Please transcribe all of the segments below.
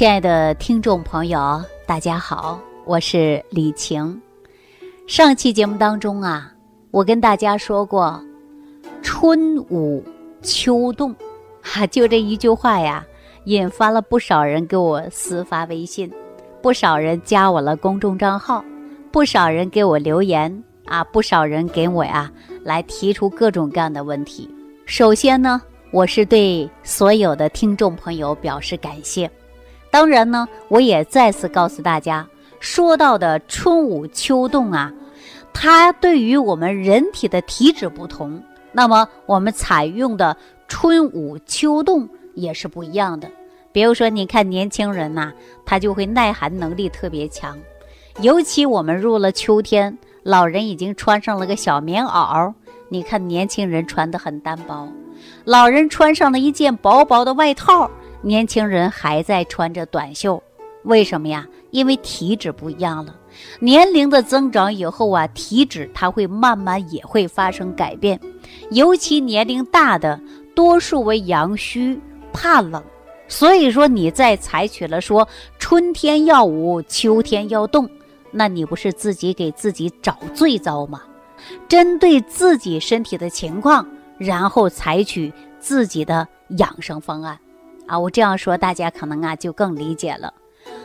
亲爱的听众朋友，大家好，我是李晴。上期节目当中啊，我跟大家说过，春捂秋冻，哈，就这一句话呀，引发了不少人给我私发微信，不少人加我了公众账号，不少人给我留言啊，不少人给我呀来提出各种各样的问题。首先呢，我是对所有的听众朋友表示感谢。当然呢，我也再次告诉大家，说到的春捂秋冻啊，它对于我们人体的体质不同，那么我们采用的春捂秋冻也是不一样的。比如说，你看年轻人呐，他就会耐寒能力特别强，尤其我们入了秋天，老人已经穿上了个小棉袄，你看年轻人穿的很单薄，老人穿上了一件薄薄的外套。年轻人还在穿着短袖，为什么呀？因为体质不一样了。年龄的增长以后啊，体质它会慢慢也会发生改变。尤其年龄大的，多数为阳虚，怕冷。所以说，你再采取了说春天要捂，秋天要冻，那你不是自己给自己找罪遭吗？针对自己身体的情况，然后采取自己的养生方案。啊，我这样说，大家可能啊就更理解了。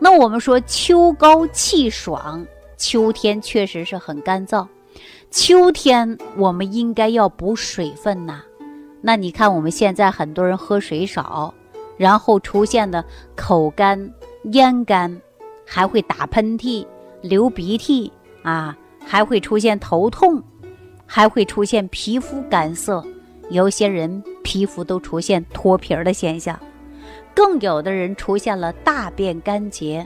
那我们说秋高气爽，秋天确实是很干燥，秋天我们应该要补水分呐。那你看我们现在很多人喝水少，然后出现的口干、咽干，还会打喷嚏、流鼻涕啊，还会出现头痛，还会出现皮肤干涩，有些人皮肤都出现脱皮儿的现象。更有的人出现了大便干结，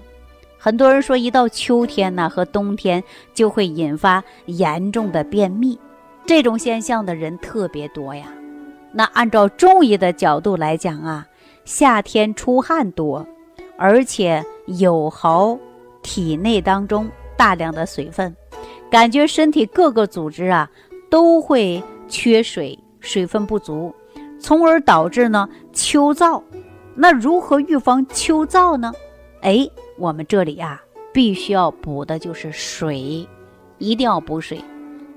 很多人说一到秋天呢和冬天就会引发严重的便秘，这种现象的人特别多呀。那按照中医的角度来讲啊，夏天出汗多，而且有耗体内当中大量的水分，感觉身体各个组织啊都会缺水，水分不足，从而导致呢秋燥。那如何预防秋燥呢？哎，我们这里啊，必须要补的就是水，一定要补水。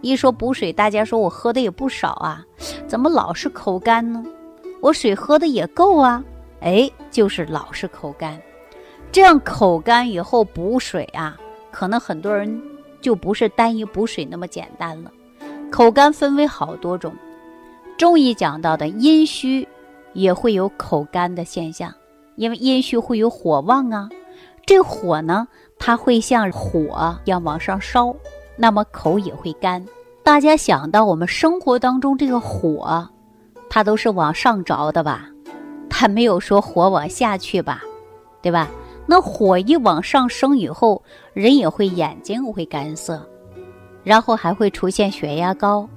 一说补水，大家说我喝的也不少啊，怎么老是口干呢？我水喝的也够啊，哎，就是老是口干。这样口干以后补水啊，可能很多人就不是单一补水那么简单了。口干分为好多种，中医讲到的阴虚。也会有口干的现象，因为阴虚会有火旺啊，这火呢，它会像火一样往上烧，那么口也会干。大家想到我们生活当中这个火，它都是往上着的吧？它没有说火往下去吧？对吧？那火一往上升以后，人也会眼睛会干涩，然后还会出现血压高，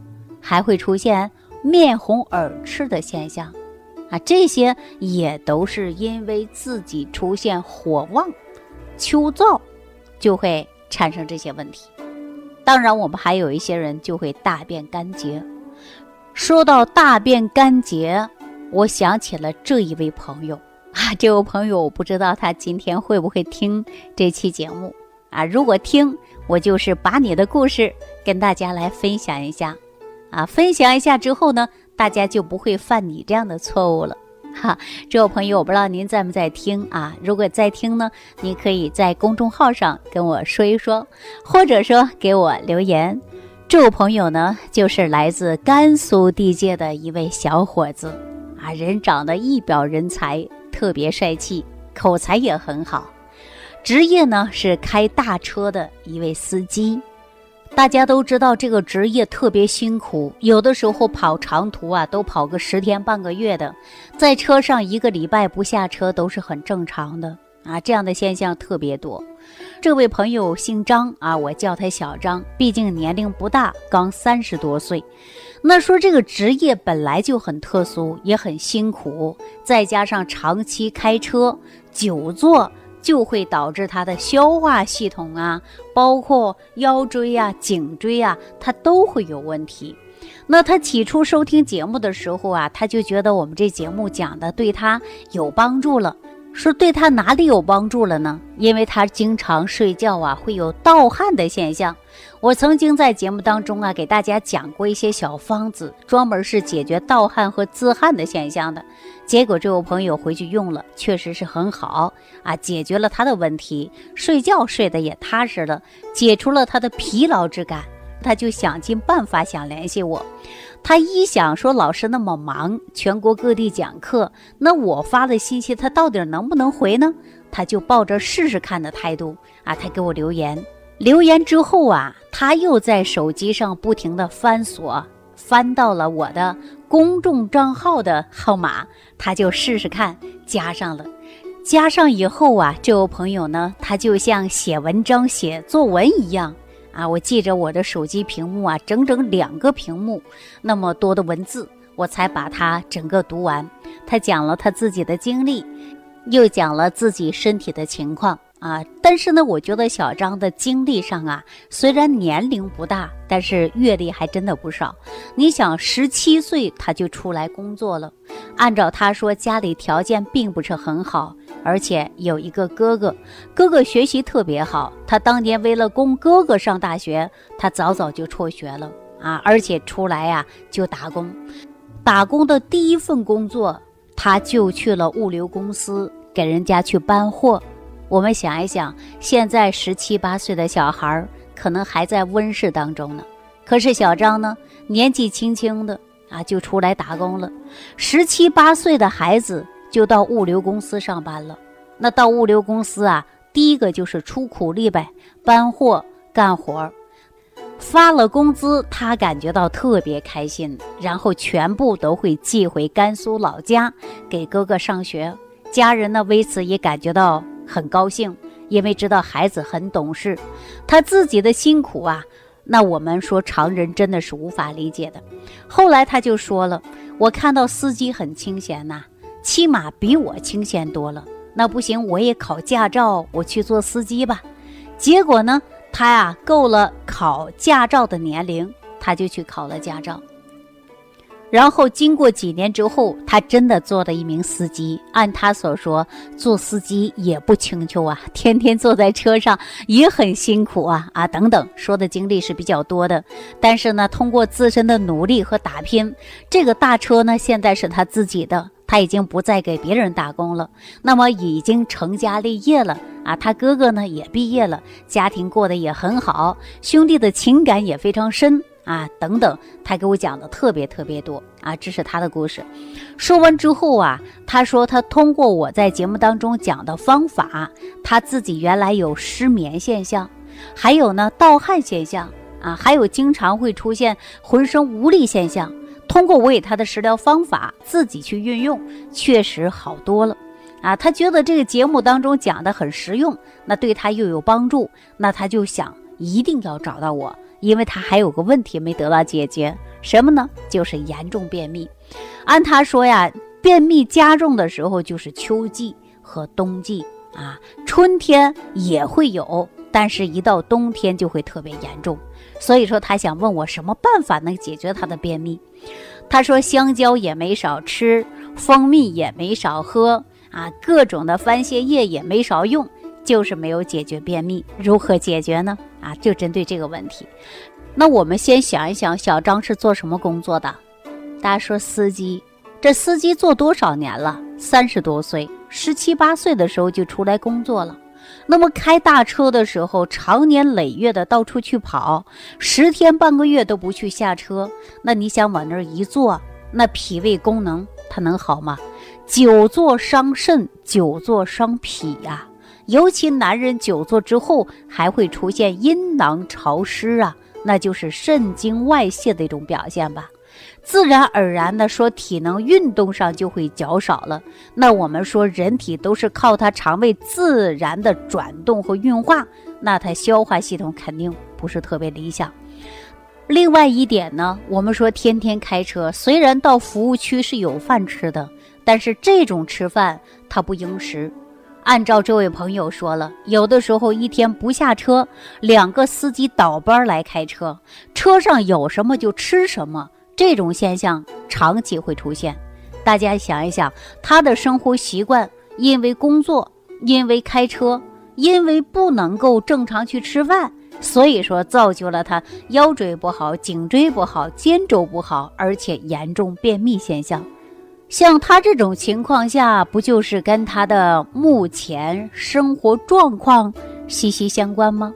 还会出现面红耳赤的现象。啊，这些也都是因为自己出现火旺、秋燥，就会产生这些问题。当然，我们还有一些人就会大便干结。说到大便干结，我想起了这一位朋友啊，这位朋友我不知道他今天会不会听这期节目啊？如果听，我就是把你的故事跟大家来分享一下啊，分享一下之后呢？大家就不会犯你这样的错误了，哈！这位朋友，我不知道您在不在听啊？如果在听呢，你可以在公众号上跟我说一说，或者说给我留言。这位朋友呢，就是来自甘肃地界的一位小伙子啊，人长得一表人才，特别帅气，口才也很好，职业呢是开大车的一位司机。大家都知道这个职业特别辛苦，有的时候跑长途啊，都跑个十天半个月的，在车上一个礼拜不下车都是很正常的啊。这样的现象特别多。这位朋友姓张啊，我叫他小张，毕竟年龄不大，刚三十多岁。那说这个职业本来就很特殊，也很辛苦，再加上长期开车、久坐。就会导致他的消化系统啊，包括腰椎啊、颈椎啊，他都会有问题。那他起初收听节目的时候啊，他就觉得我们这节目讲的对他有帮助了，说对他哪里有帮助了呢？因为他经常睡觉啊，会有盗汗的现象。我曾经在节目当中啊，给大家讲过一些小方子，专门是解决盗汗和自汗的现象的。结果这位朋友回去用了，确实是很好啊，解决了他的问题，睡觉睡得也踏实了，解除了他的疲劳之感。他就想尽办法想联系我。他一想说老师那么忙，全国各地讲课，那我发的信息他到底能不能回呢？他就抱着试试看的态度啊，他给我留言。留言之后啊，他又在手机上不停的翻锁，翻到了我的公众账号的号码，他就试试看加上了。加上以后啊，这位朋友呢，他就像写文章、写作文一样。啊，我记着我的手机屏幕啊，整整两个屏幕那么多的文字，我才把它整个读完。他讲了他自己的经历，又讲了自己身体的情况啊。但是呢，我觉得小张的经历上啊，虽然年龄不大，但是阅历还真的不少。你想，十七岁他就出来工作了，按照他说，家里条件并不是很好。而且有一个哥哥，哥哥学习特别好。他当年为了供哥哥上大学，他早早就辍学了啊！而且出来呀就打工，打工的第一份工作，他就去了物流公司给人家去搬货。我们想一想，现在十七八岁的小孩可能还在温室当中呢，可是小张呢，年纪轻轻的啊就出来打工了。十七八岁的孩子。就到物流公司上班了。那到物流公司啊，第一个就是出苦力呗，搬货干活儿。发了工资，他感觉到特别开心，然后全部都会寄回甘肃老家给哥哥上学。家人呢为此也感觉到很高兴，因为知道孩子很懂事。他自己的辛苦啊，那我们说常人真的是无法理解的。后来他就说了：“我看到司机很清闲呐。”起码比我清闲多了。那不行，我也考驾照，我去做司机吧。结果呢，他呀够了考驾照的年龄，他就去考了驾照。然后经过几年之后，他真的做了一名司机。按他所说，做司机也不轻秋啊，天天坐在车上也很辛苦啊啊等等，说的经历是比较多的。但是呢，通过自身的努力和打拼，这个大车呢现在是他自己的。他已经不再给别人打工了，那么已经成家立业了啊！他哥哥呢也毕业了，家庭过得也很好，兄弟的情感也非常深啊！等等，他给我讲的特别特别多啊！这是他的故事。说完之后啊，他说他通过我在节目当中讲的方法，他自己原来有失眠现象，还有呢盗汗现象啊，还有经常会出现浑身无力现象。通过我给他的食疗方法，自己去运用，确实好多了，啊，他觉得这个节目当中讲的很实用，那对他又有帮助，那他就想一定要找到我，因为他还有个问题没得到解决，什么呢？就是严重便秘。按他说呀，便秘加重的时候就是秋季和冬季啊，春天也会有，但是一到冬天就会特别严重。所以说他想问我什么办法能解决他的便秘。他说香蕉也没少吃，蜂蜜也没少喝啊，各种的番泻叶也没少用，就是没有解决便秘。如何解决呢？啊，就针对这个问题。那我们先想一想，小张是做什么工作的？大家说司机，这司机做多少年了？三十多岁，十七八岁的时候就出来工作了。那么开大车的时候，长年累月的到处去跑，十天半个月都不去下车，那你想往那儿一坐，那脾胃功能它能好吗？久坐伤肾，久坐伤脾呀。尤其男人久坐之后，还会出现阴囊潮湿啊，那就是肾经外泄的一种表现吧。自然而然的说，体能运动上就会较少了。那我们说，人体都是靠它肠胃自然的转动和运化，那它消化系统肯定不是特别理想。另外一点呢，我们说天天开车，虽然到服务区是有饭吃的，但是这种吃饭它不应时。按照这位朋友说了，有的时候一天不下车，两个司机倒班来开车，车上有什么就吃什么。这种现象长期会出现，大家想一想，他的生活习惯因为工作，因为开车，因为不能够正常去吃饭，所以说造就了他腰椎不好、颈椎不好、肩周不好，而且严重便秘现象。像他这种情况下，不就是跟他的目前生活状况息息相关吗？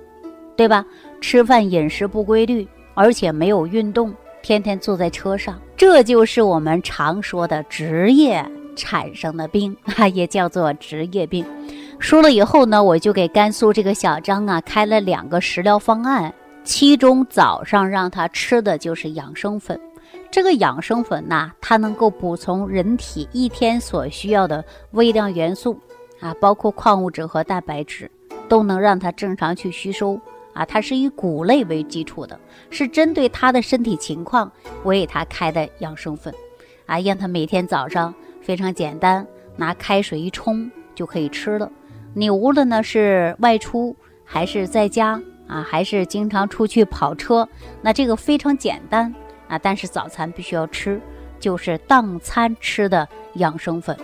对吧？吃饭饮食不规律，而且没有运动，天天坐在车上，这就是我们常说的职业产生的病，啊，也叫做职业病。说了以后呢，我就给甘肃这个小张啊开了两个食疗方案，其中早上让他吃的就是养生粉。这个养生粉呐，它能够补充人体一天所需要的微量元素，啊，包括矿物质和蛋白质，都能让它正常去吸收。啊，它是以谷类为基础的，是针对他的身体情况，我给他开的养生粉，啊，让他每天早上非常简单，拿开水一冲就可以吃了。你无论呢是外出还是在家啊，还是经常出去跑车，那这个非常简单。啊，但是早餐必须要吃，就是当餐吃的养生粉，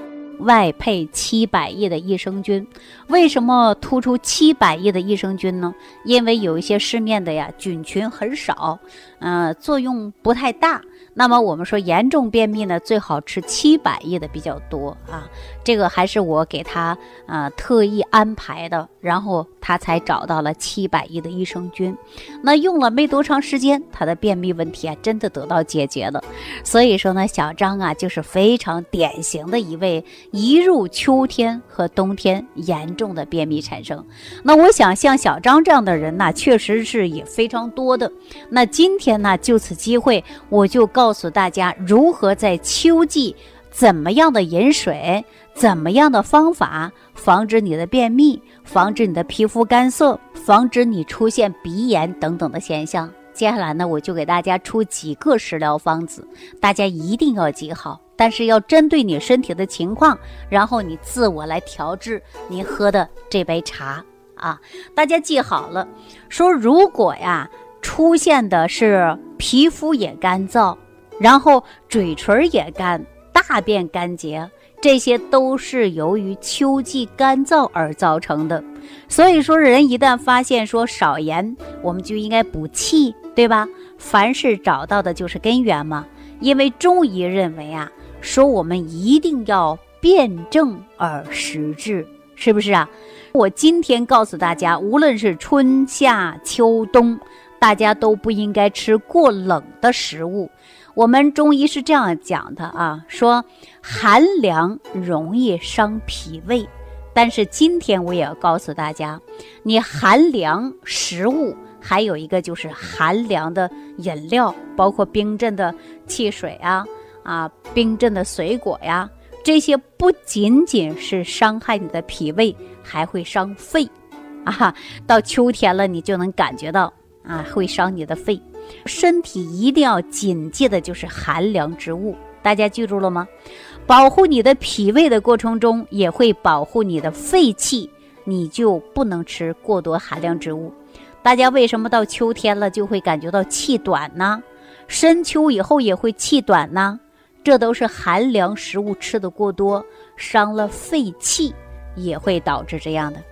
外配七百亿的益生菌。为什么突出七百亿的益生菌呢？因为有一些市面的呀，菌群很少，嗯，作用不太大。那么我们说严重便秘呢，最好吃七百亿的比较多啊。这个还是我给他啊特意安排的，然后他才找到了七百亿的益生菌。那用了没多长时间，他的便秘问题啊真的得到解决了。所以说呢，小张啊就是非常典型的一位一入秋天和冬天严重的便秘产生。那我想像小张这样的人呢，确实是也非常多的。那今天呢，就此机会，我就。告诉大家如何在秋季怎么样的饮水，怎么样的方法防止你的便秘，防止你的皮肤干涩，防止你出现鼻炎等等的现象。接下来呢，我就给大家出几个食疗方子，大家一定要记好。但是要针对你身体的情况，然后你自我来调制您喝的这杯茶啊。大家记好了，说如果呀出现的是皮肤也干燥。然后嘴唇也干，大便干结，这些都是由于秋季干燥而造成的。所以说，人一旦发现说少盐，我们就应该补气，对吧？凡事找到的就是根源嘛。因为中医认为啊，说我们一定要辨证而实治，是不是啊？我今天告诉大家，无论是春夏秋冬，大家都不应该吃过冷的食物。我们中医是这样讲的啊，说寒凉容易伤脾胃，但是今天我也要告诉大家，你寒凉食物还有一个就是寒凉的饮料，包括冰镇的汽水啊，啊，冰镇的水果呀，这些不仅仅是伤害你的脾胃，还会伤肺，啊，到秋天了你就能感觉到啊，会伤你的肺。身体一定要谨记的就是寒凉之物，大家记住了吗？保护你的脾胃的过程中，也会保护你的肺气，你就不能吃过多寒凉之物。大家为什么到秋天了就会感觉到气短呢？深秋以后也会气短呢？这都是寒凉食物吃的过多，伤了肺气，也会导致这样的。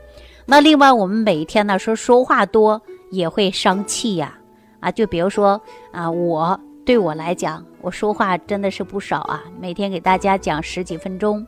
那另外，我们每一天呢说说话多也会伤气呀。啊就比如说啊，我对我来讲，我说话真的是不少啊，每天给大家讲十几分钟，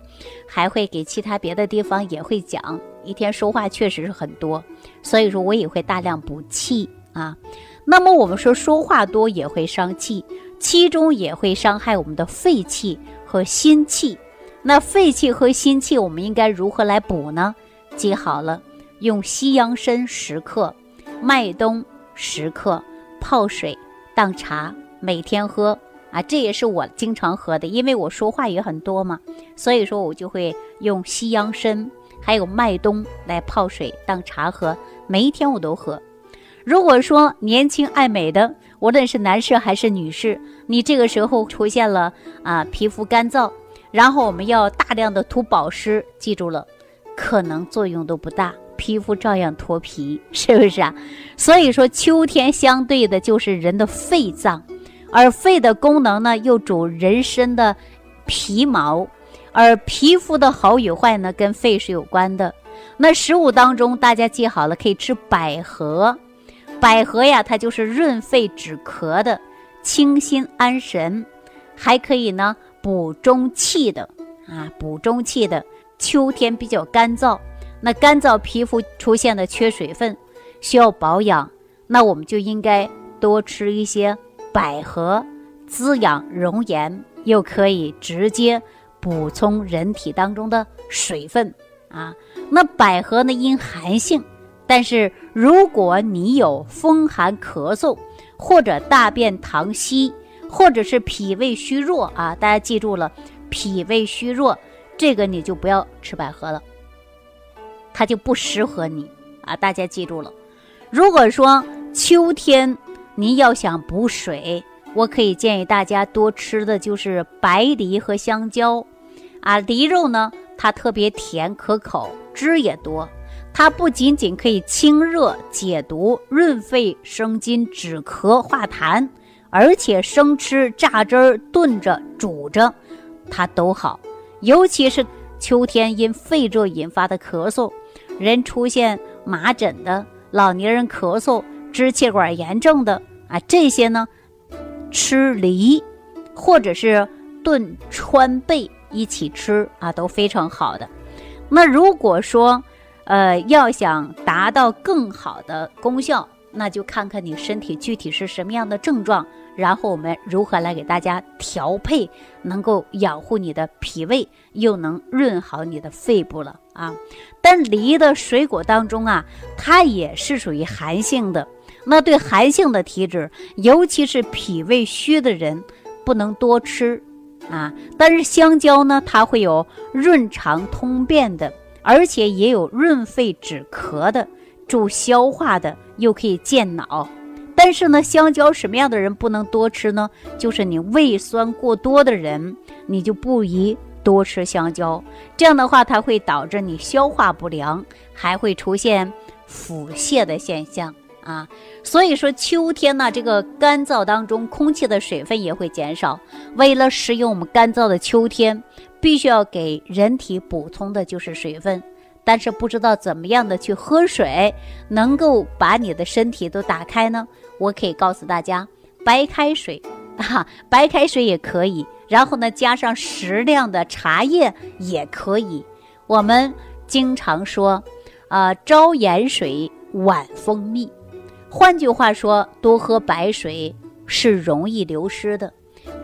还会给其他别的地方也会讲，一天说话确实是很多，所以说我也会大量补气啊。那么我们说说话多也会伤气，其中也会伤害我们的肺气和心气。那肺气和心气，我们应该如何来补呢？记好了，用西洋参十克，麦冬十克。泡水当茶，每天喝啊，这也是我经常喝的，因为我说话也很多嘛，所以说我就会用西洋参还有麦冬来泡水当茶喝，每一天我都喝。如果说年轻爱美的，无论是男士还是女士，你这个时候出现了啊皮肤干燥，然后我们要大量的涂保湿，记住了，可能作用都不大。皮肤照样脱皮，是不是啊？所以说，秋天相对的就是人的肺脏，而肺的功能呢，又主人身的皮毛，而皮肤的好与坏呢，跟肺是有关的。那食物当中，大家记好了，可以吃百合。百合呀，它就是润肺止咳的，清心安神，还可以呢补中气的啊，补中气的。秋天比较干燥，那干燥皮肤出现的缺水分，需要保养，那我们就应该多吃一些百合，滋养容颜，又可以直接补充人体当中的水分啊。那百合呢，因寒性。但是如果你有风寒咳嗽，或者大便溏稀，或者是脾胃虚弱啊，大家记住了，脾胃虚弱，这个你就不要吃百合了，它就不适合你啊。大家记住了，如果说秋天您要想补水，我可以建议大家多吃的就是白梨和香蕉，啊，梨肉呢，它特别甜可口，汁也多。它不仅仅可以清热解毒、润肺生津、止咳化痰，而且生吃、榨汁儿、炖着、煮着，它都好。尤其是秋天因肺热引发的咳嗽，人出现麻疹的、老年人咳嗽、支气管炎症的啊，这些呢，吃梨或者是炖川贝一起吃啊，都非常好的。那如果说，呃，要想达到更好的功效，那就看看你身体具体是什么样的症状，然后我们如何来给大家调配，能够养护你的脾胃，又能润好你的肺部了啊。但梨的水果当中啊，它也是属于寒性的，那对寒性的体质，尤其是脾胃虚的人，不能多吃啊。但是香蕉呢，它会有润肠通便的。而且也有润肺止咳的，助消化的，又可以健脑。但是呢，香蕉什么样的人不能多吃呢？就是你胃酸过多的人，你就不宜多吃香蕉。这样的话，它会导致你消化不良，还会出现腹泻的现象啊。所以说，秋天呢，这个干燥当中，空气的水分也会减少。为了适应我们干燥的秋天。必须要给人体补充的就是水分，但是不知道怎么样的去喝水，能够把你的身体都打开呢？我可以告诉大家，白开水，啊，白开水也可以。然后呢，加上适量的茶叶也可以。我们经常说，啊，朝盐水，晚蜂蜜。换句话说，多喝白水是容易流失的。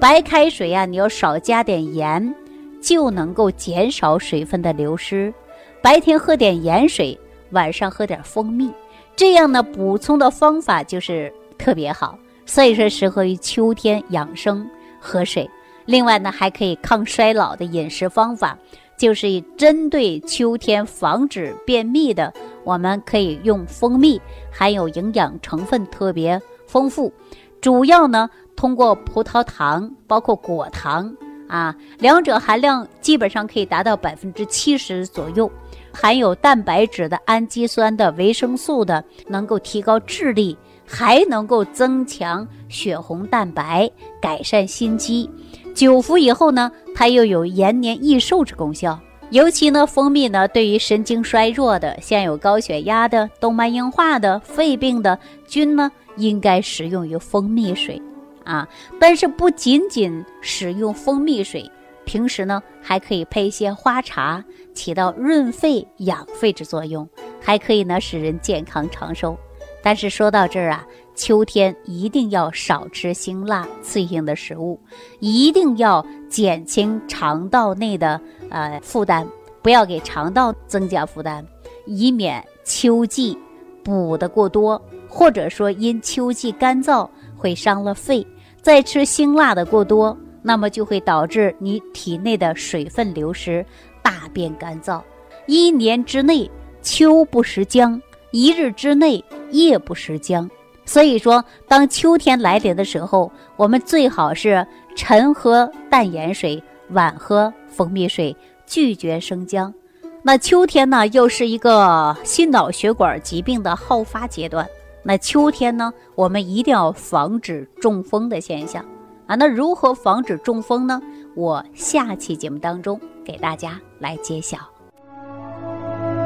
白开水呀，你要少加点盐。就能够减少水分的流失。白天喝点盐水，晚上喝点蜂蜜，这样呢补充的方法就是特别好。所以说适合于秋天养生喝水。另外呢还可以抗衰老的饮食方法，就是针对秋天防止便秘的，我们可以用蜂蜜，含有营养成分特别丰富，主要呢通过葡萄糖，包括果糖。啊，两者含量基本上可以达到百分之七十左右，含有蛋白质的、氨基酸的、维生素的，能够提高智力，还能够增强血红蛋白，改善心肌。久服以后呢，它又有延年益寿之功效。尤其呢，蜂蜜呢，对于神经衰弱的、像有高血压的、动脉硬化的、肺病的均呢，应该食用于蜂蜜水。啊，但是不仅仅使用蜂蜜水，平时呢还可以配一些花茶，起到润肺养肺之作用，还可以呢使人健康长寿。但是说到这儿啊，秋天一定要少吃辛辣刺激性的食物，一定要减轻肠道内的呃负担，不要给肠道增加负担，以免秋季补的过多，或者说因秋季干燥会伤了肺。再吃辛辣的过多，那么就会导致你体内的水分流失，大便干燥。一年之内秋不食姜，一日之内夜不食姜。所以说，当秋天来临的时候，我们最好是晨喝淡盐水，晚喝蜂蜜水，拒绝生姜。那秋天呢，又是一个心脑血管疾病的好发阶段。那秋天呢，我们一定要防止中风的现象啊。那如何防止中风呢？我下期节目当中给大家来揭晓。